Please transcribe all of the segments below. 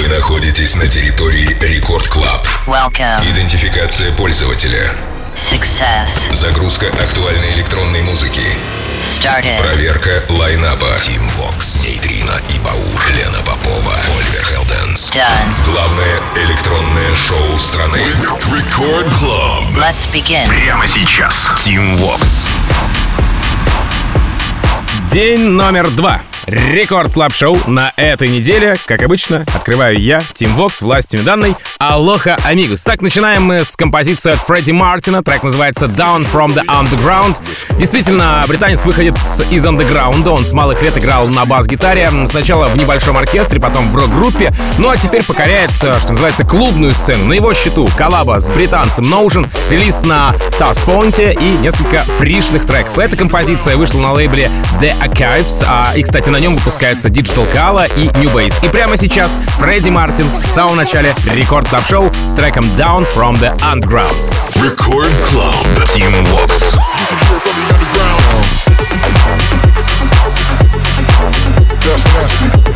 Вы находитесь на территории Record Club. Welcome. Идентификация пользователя. Success. Загрузка актуальной электронной музыки. Started. Проверка лайнапа. Тим Вокс, Нейтрино и Баур, Лена Попова, Оливер Хелденс. Done. Главное электронное шоу страны. Record Club. Let's begin. Прямо сейчас. Тим Вокс. День номер два. Record Club Show на этой неделе. Как обычно, открываю я, Тим Вокс, властью данной. Aloha amigos. Так, начинаем мы с композиции от Фредди Мартина. Трек называется Down from the Underground. Действительно, британец выходит из андеграунда. Он с малых лет играл на бас-гитаре. Сначала в небольшом оркестре, потом в рок-группе. Ну а теперь покоряет, э, что называется, клубную сцену. На его счету коллаба с британцем Notion, релиз на Task Point и несколько фришных треков. Эта композиция вышла на лейбле The Archives, а, и, кстати, на нем выпускаются Digital Kala и New Bass. И прямо сейчас Фредди Мартин в самом начале Record Club Show с треком Down from the Underground. Record Club. Тим Вокс. You can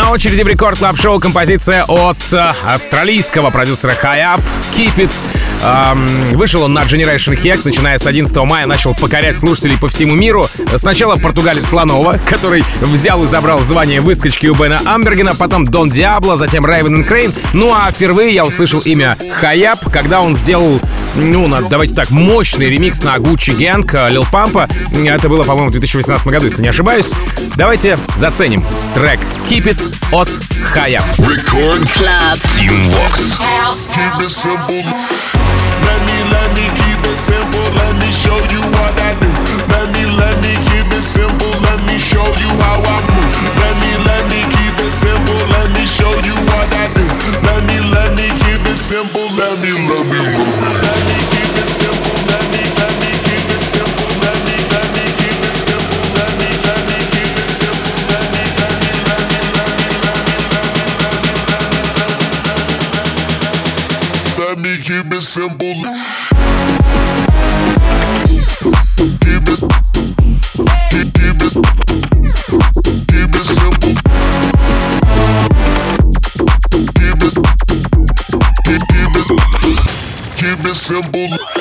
На очереди в рекорд клаб шоу композиция от э, австралийского продюсера Up Keep It. Эм, вышел он на Generation Hex, начиная с 11 мая, начал покорять слушателей по всему миру. Сначала португалец Слонова, который взял и забрал звание выскочки у Бена Амбергена, потом Дон Диабло, затем Райвен Крейн. Ну а впервые я услышал имя Хаяп, когда он сделал ну, давайте так, мощный ремикс на Gucci Gang Лил Пампа. Это было, по-моему, в 2018 году, если не ошибаюсь. Давайте заценим трек Keep It от Хая. Record Club Team Vox. Keep it simple. Let me, let me keep it simple. Let me show you what I do. Let me, let me keep it simple. Let me show you how I Assembly.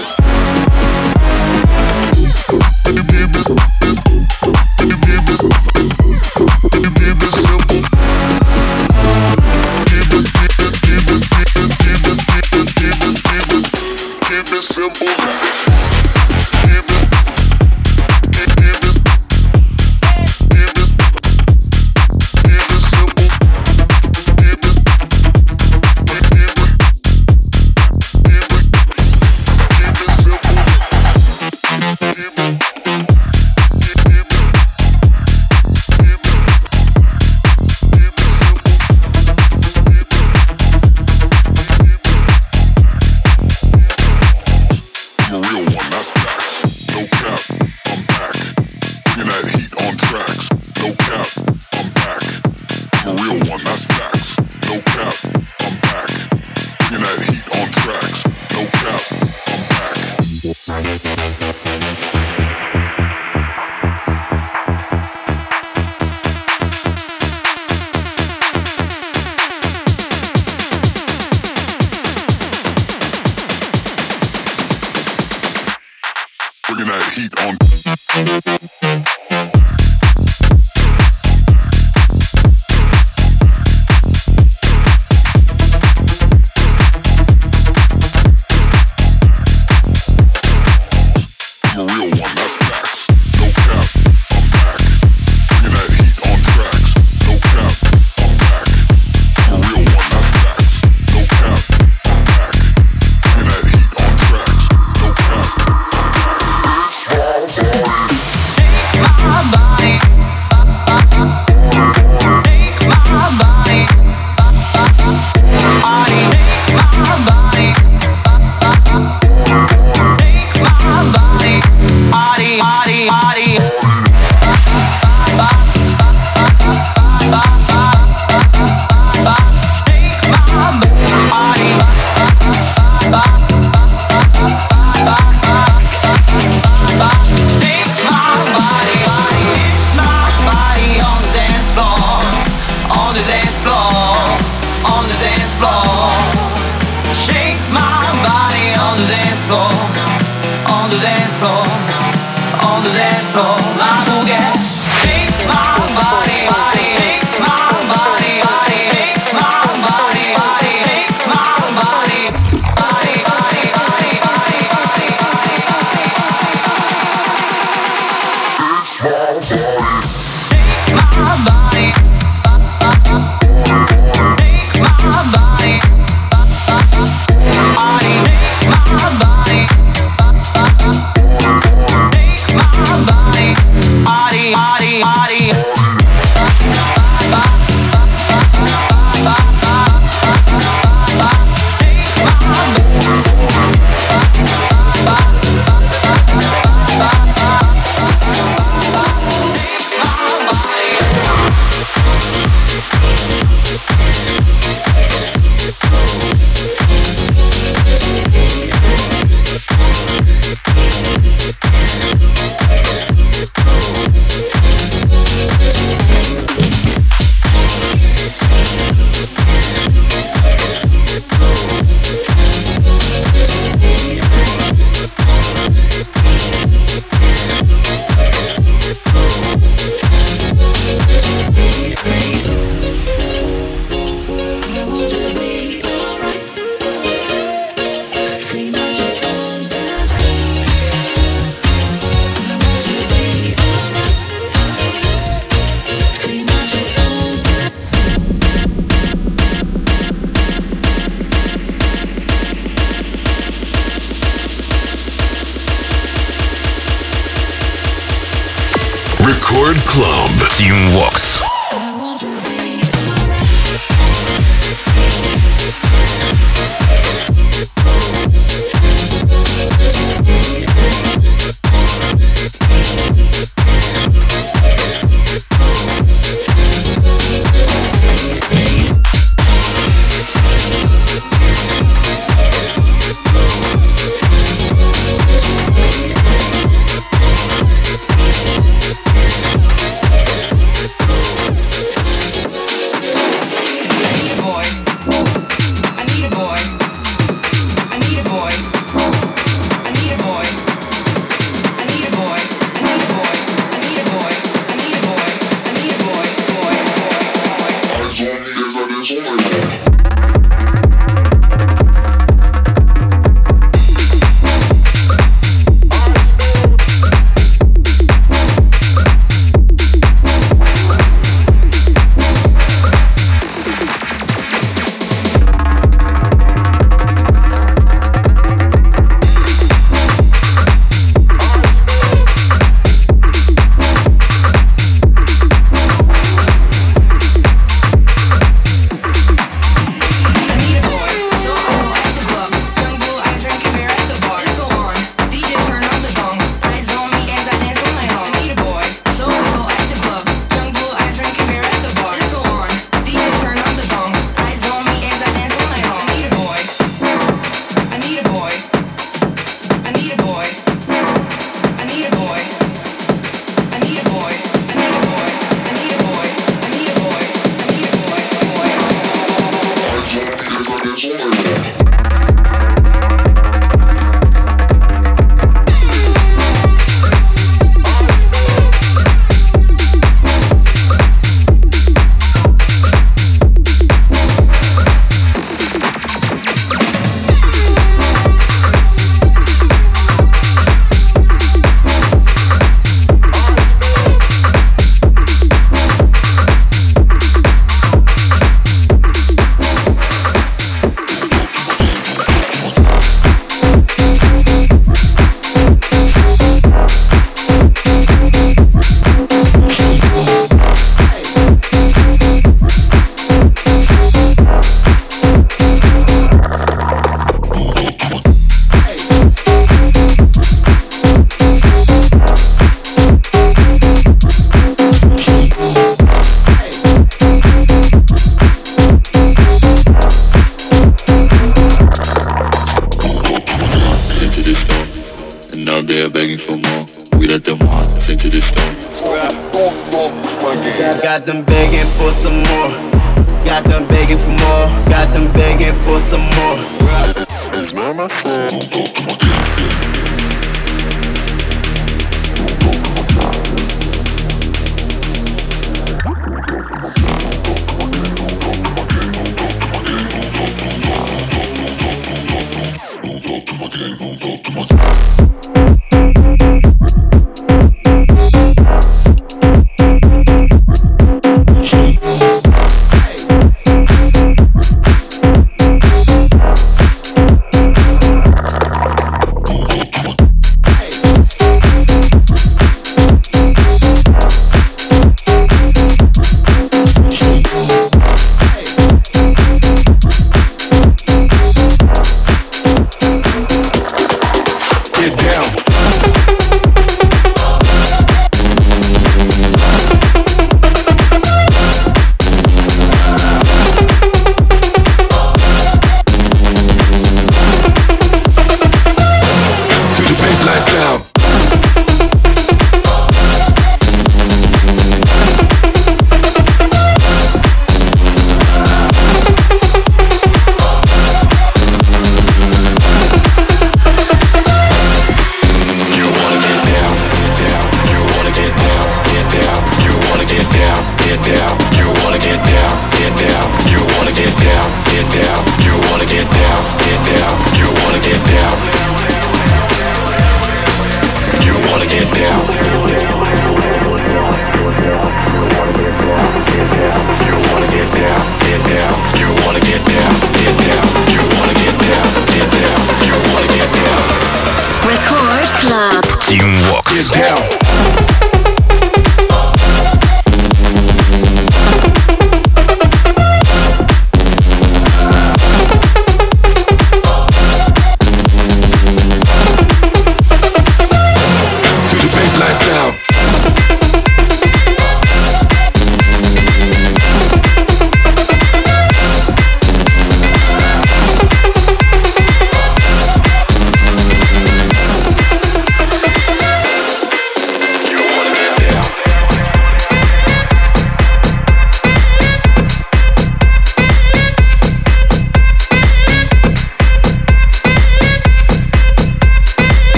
Club Team Works.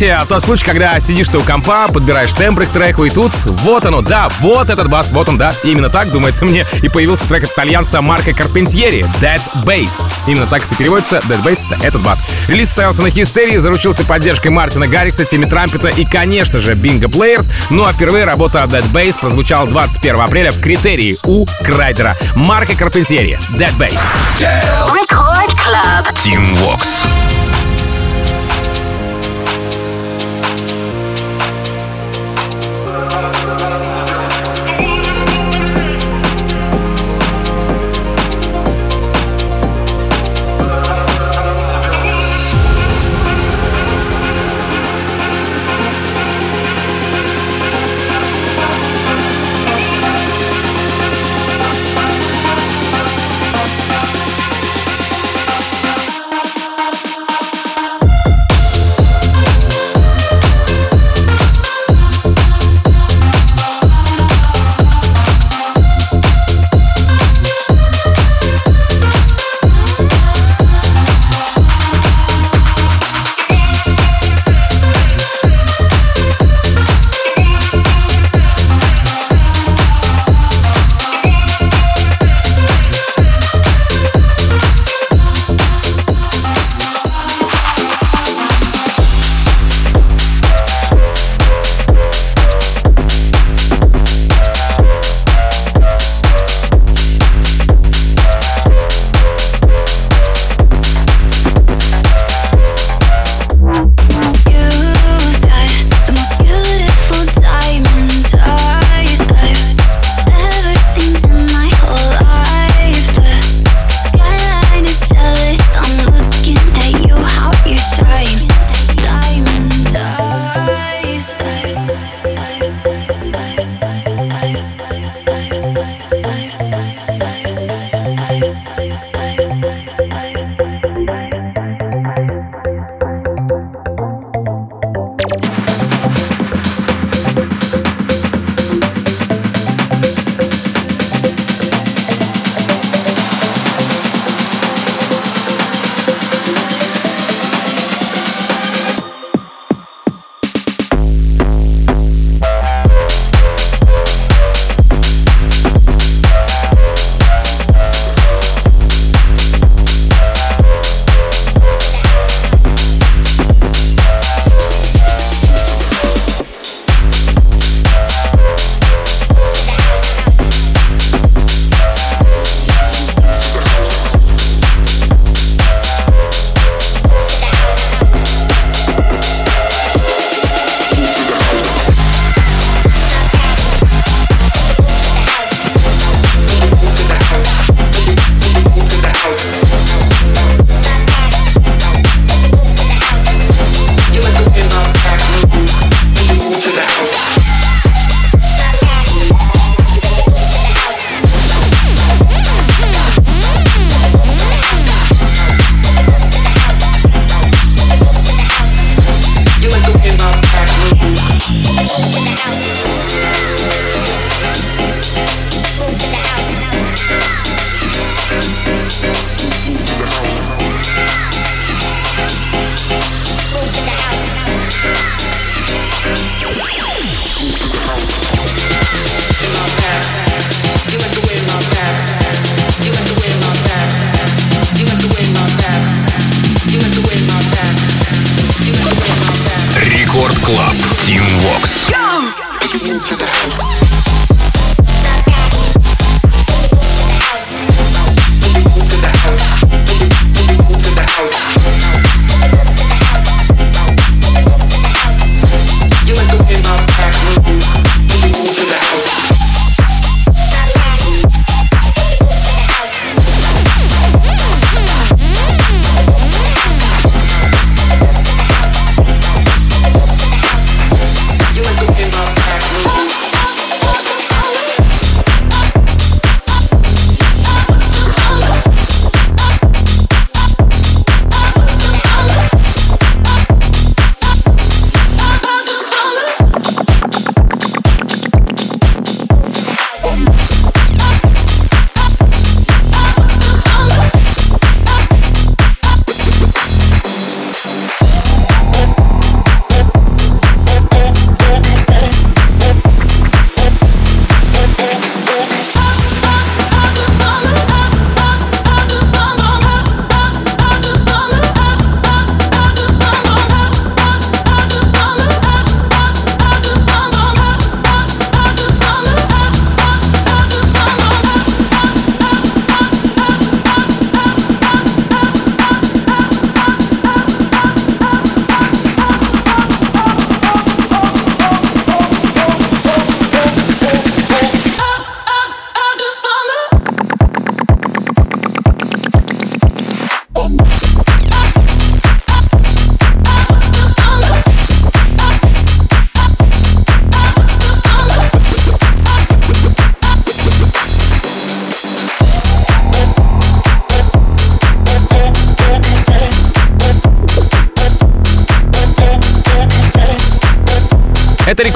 Знаете, тот случай, когда сидишь ты у компа, подбираешь тембры к треку, и тут вот оно, да, вот этот бас, вот он, да. И именно так, думается мне, и появился трек от итальянца Марко Карпентьери, Dead Bass. Именно так это переводится, Dead Bass — это этот бас. Релиз стоялся на хистерии, заручился поддержкой Мартина Гаррикса, Тимми Трампета и, конечно же, Bingo Players. Ну а впервые работа Dead Bass прозвучала 21 апреля в критерии у Крайдера. Марко Карпентьери, Dead Bass. Record Club. Team Vox.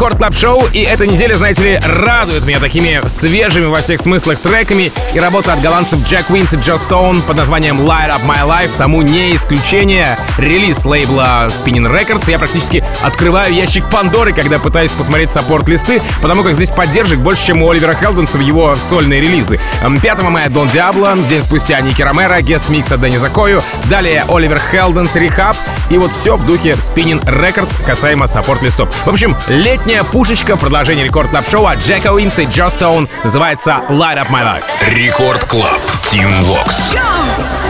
Это Record Club Show, и эта неделя, знаете ли, радует меня такими свежими во всех смыслах треками, и работа от голландцев Джек Уинс и Джо Стоун под названием Light Up My Life тому не исключение. Релиз лейбла Spinnin' Records. Я практически открываю ящик Пандоры, когда пытаюсь посмотреть саппорт-листы, потому как здесь поддержек больше, чем у Оливера Хелденса в его сольные релизы. 5 мая Дон Диабло, день спустя Ники Ромеро, guest mix от Дэнни Закою, далее Оливер Хелденс Рехаб, и вот все в духе Spinnin' Records касаемо саппорт-листов. В общем, летняя пушечка, продолжение Record Club Show Джека Уинса и Джо Стоун называется Light Up My Life. Record Club. Тим Вокс. Go!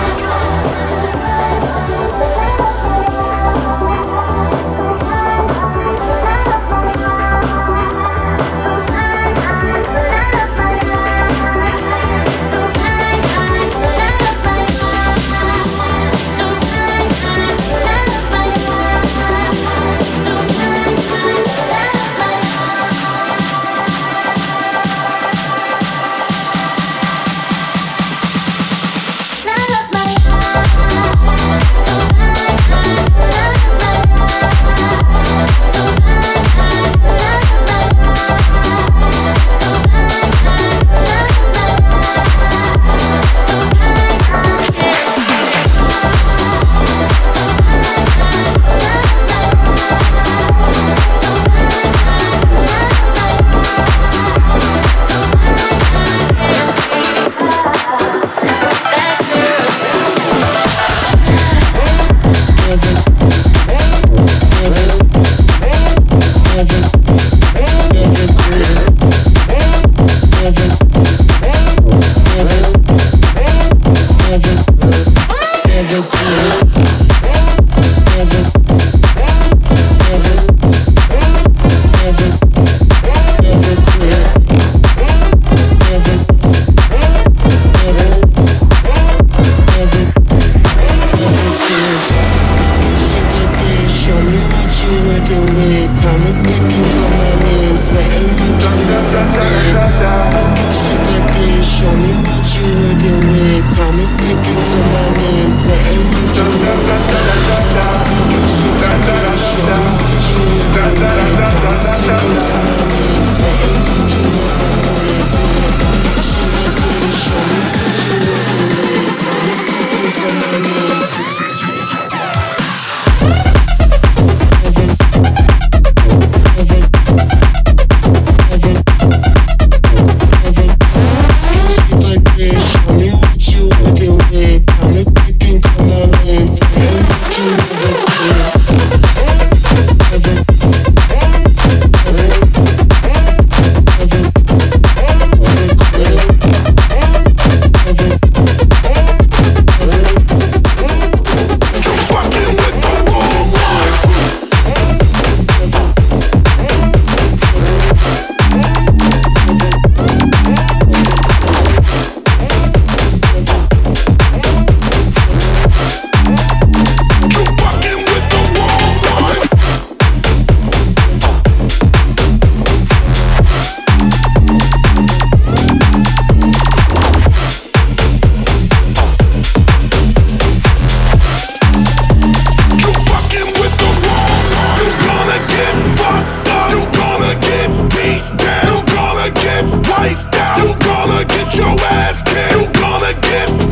Yeah.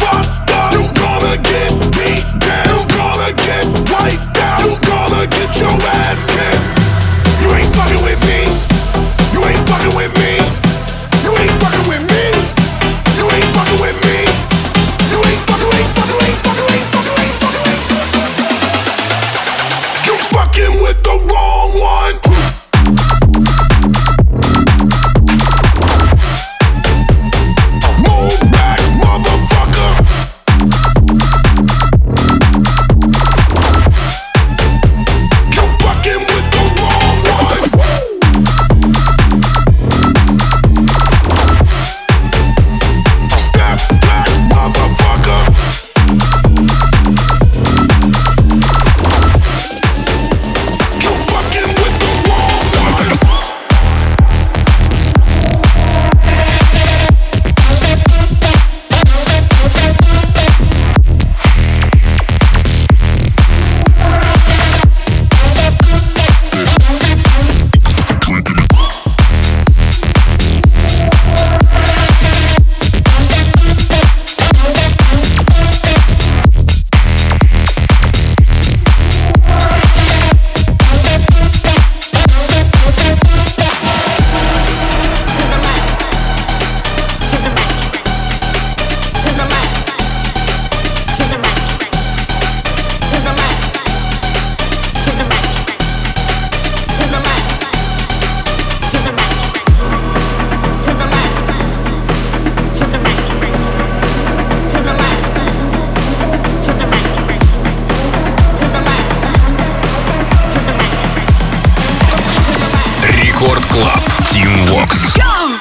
Рекорд Клаб. Team Vox. Go!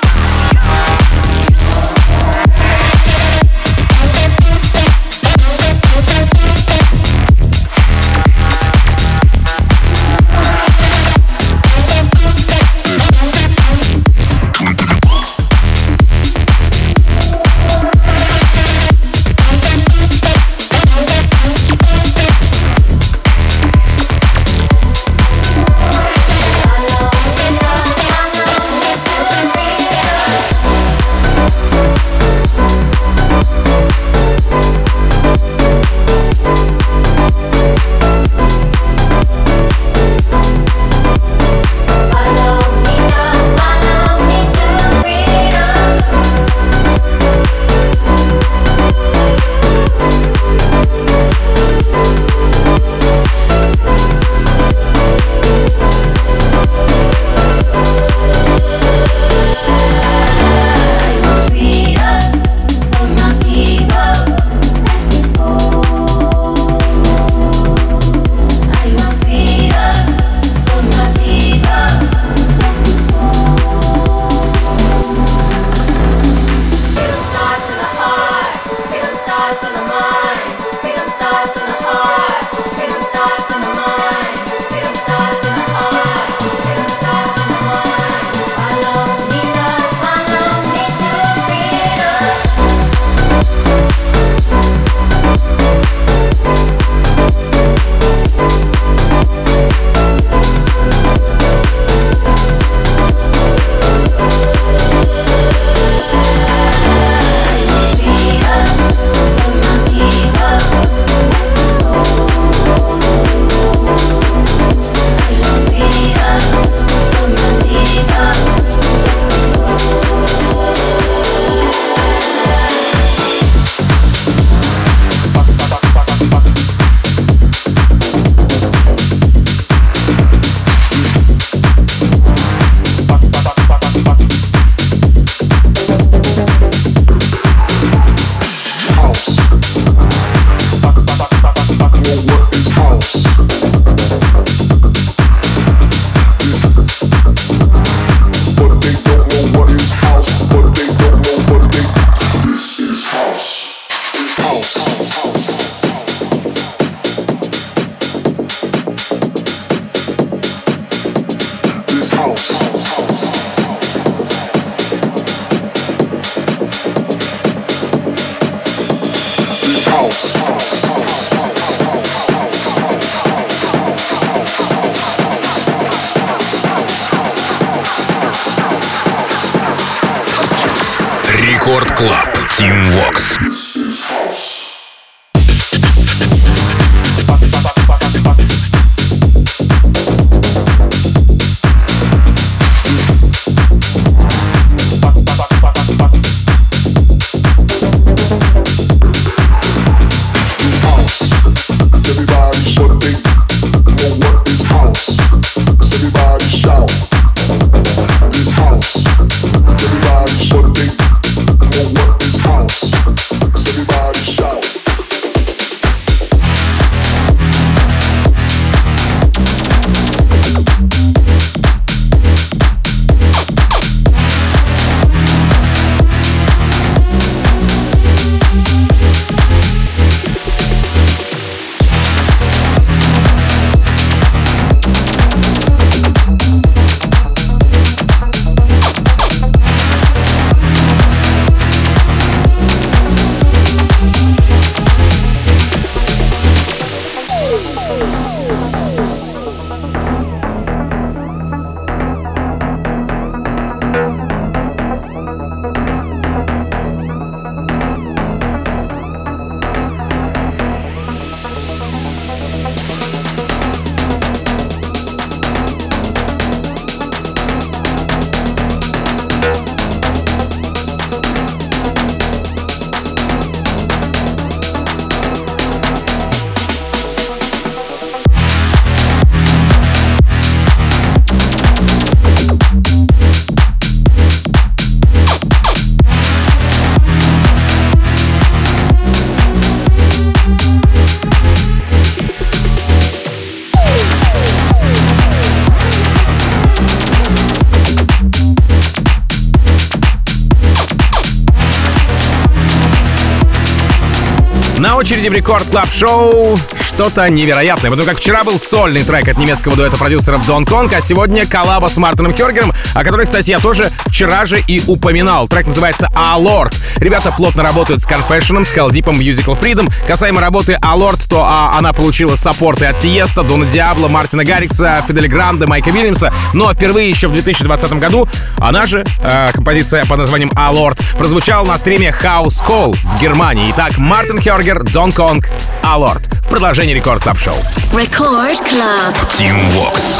слушаете в Record Club Show что-то невероятное. Потому как вчера был сольный трек от немецкого дуэта продюсеров Дон Конг, а сегодня коллаба с Мартином Хергером, о которой, кстати, я тоже вчера же и упоминал. Трек называется «Алорд». Ребята плотно работают с Confession, с Heldeep ом, Musical Freedom. Касаемо работы «Алорд», то а, она получила саппорты от Тиеста, Дона Диабло, Мартина Гаррикса, Федде Ле Гранда, Майка Вильямса. Но впервые еще в 2020 году она же, э, композиция под названием «Алорд», прозвучала на стриме «House Call» в Германии. Итак, Мартин Хергер, Дон Конг, «Алорд». Продолжение Record Club Show. Record Club. Тим Вокс.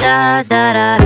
da da da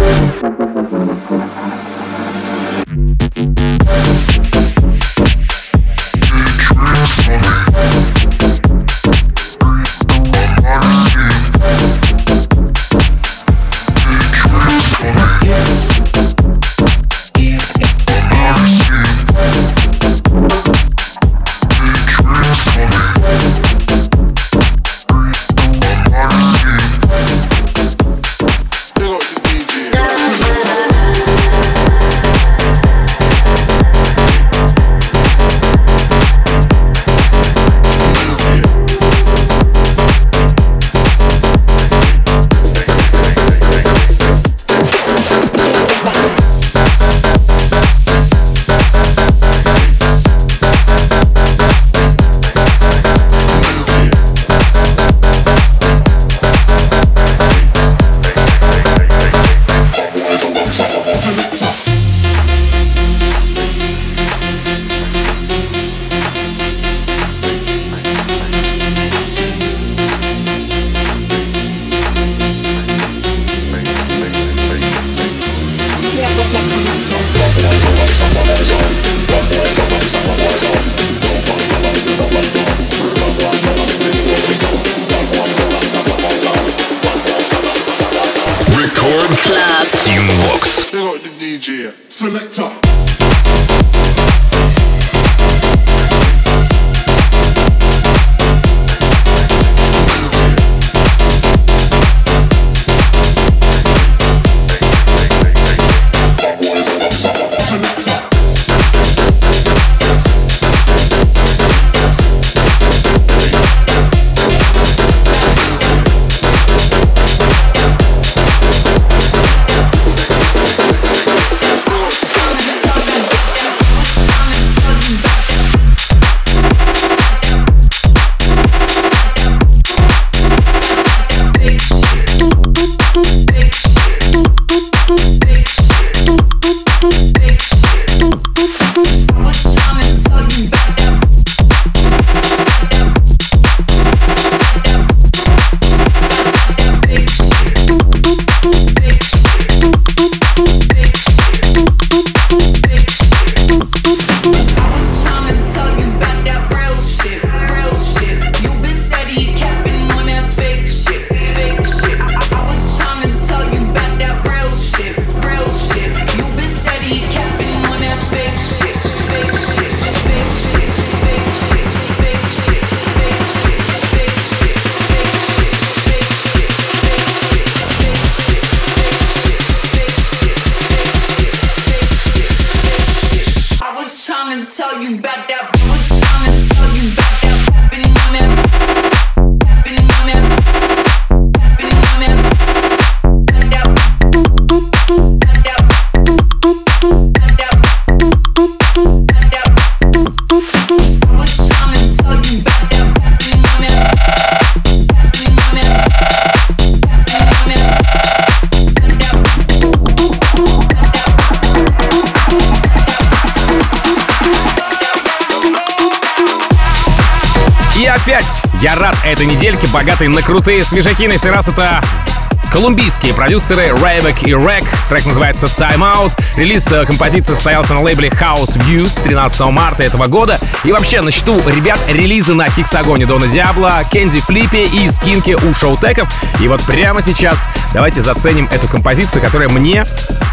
богатой на крутые свежаки. На сей раз это колумбийские продюсеры Рейвек и Рек. Трек называется Time Out. Релиз э, композиции состоялся на лейбле House Views 13 марта этого года. И вообще, на счету ребят релизы на Hexagon е Дона Диабло, Кензи Флиппи и Skink и у Шоутеков. И вот прямо сейчас давайте заценим эту композицию, которая мне,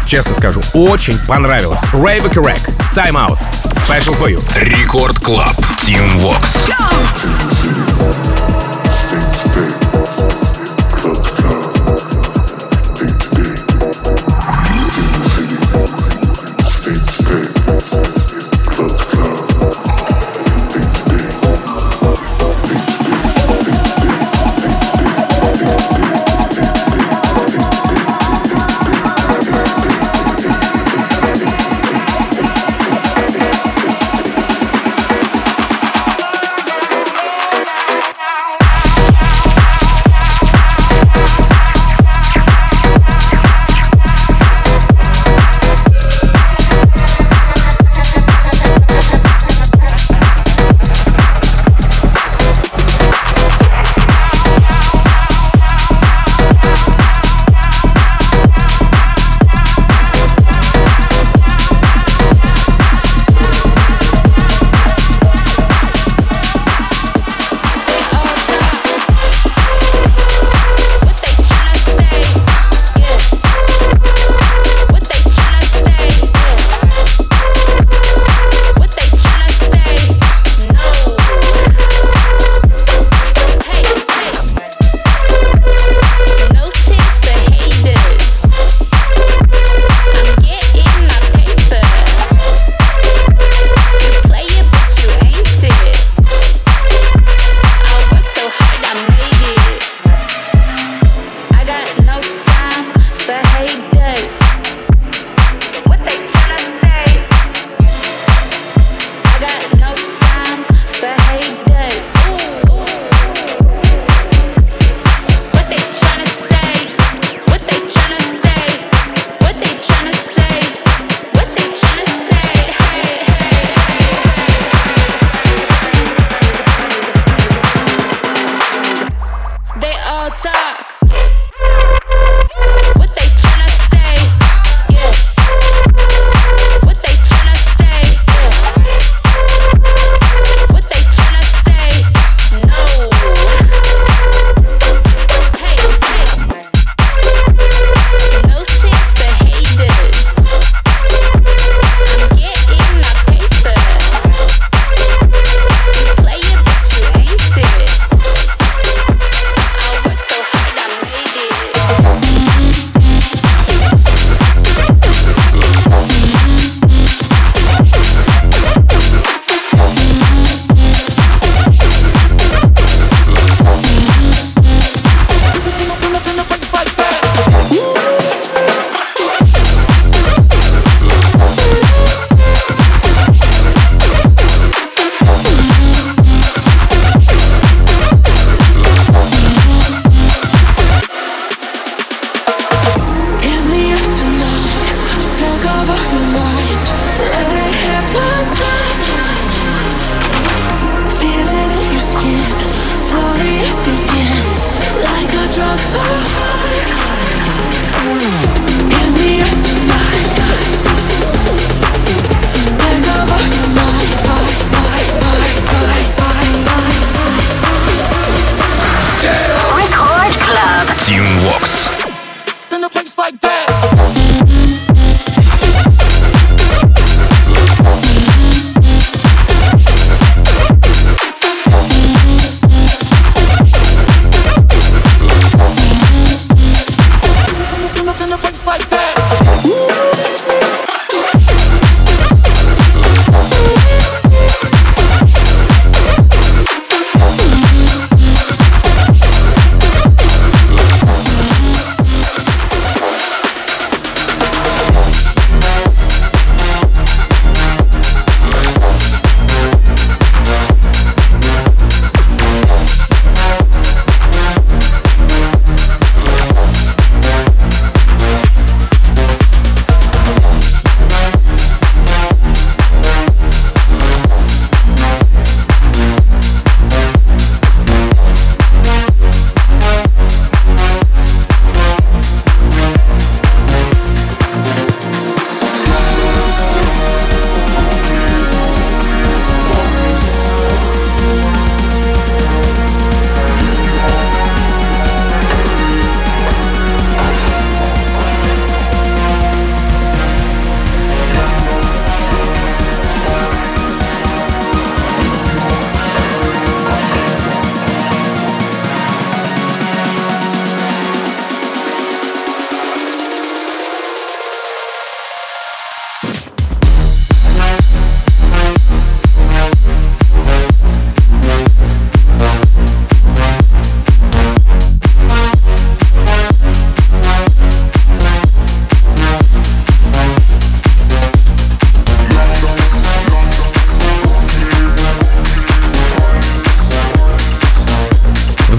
честно скажу, очень понравилась. Рейвек и Рек. Time Out. Special for you. Record Club. Team Vox. В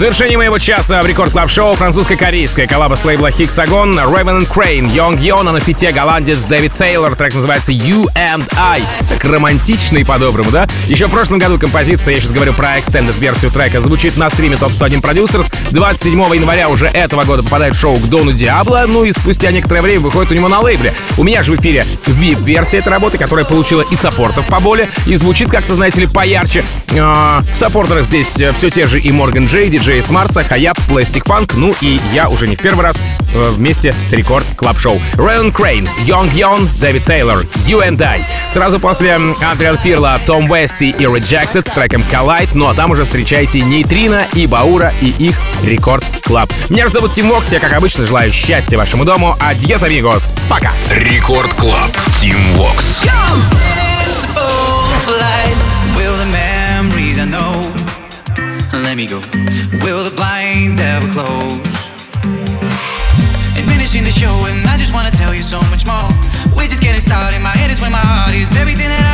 завершении моего часа в рекорд клаб шоу французско-корейская коллаба с лейбла Hexagon, Raven and Crane, Young Yon, а на фите голландец Дэвид Тейлор. Трек называется You and I. Так романтично и по-доброму, да? Еще в прошлом году композиция, я сейчас говорю про extended версию трека, звучит на стриме Top 101 Producers. 27 января уже этого года попадает в шоу к Дону Диабло, ну и спустя некоторое время выходит у него на лейбле. У меня же в эфире VIP-версия этой работы, которая получила и саппортов поболее, и звучит как-то, знаете ли, поярче. А, в саппортерах здесь э, все те же и Морган Джей, диджей с Марса, Хаяп, Пластик Фанк, ну и я уже не в первый раз э, вместе с Record Club Show. Райан Крейн, Young Young, Дэвид Тейлор, You and I. Сразу после Андреа Фирла, Том Вести и Rejected с треком Collide, ну а там уже встречайте Нейтрино и Баура и их Record Club. Меня же зовут Тим Вокс, я как обычно желаю счастья вашему дому. Adiós, amigos. Пока. Record Club. Тим Вокс. Will the let go? Will the blinds ever close? And the show, and I just wanna tell you so much more. We're just getting started. My head is where my heart is. Everything that I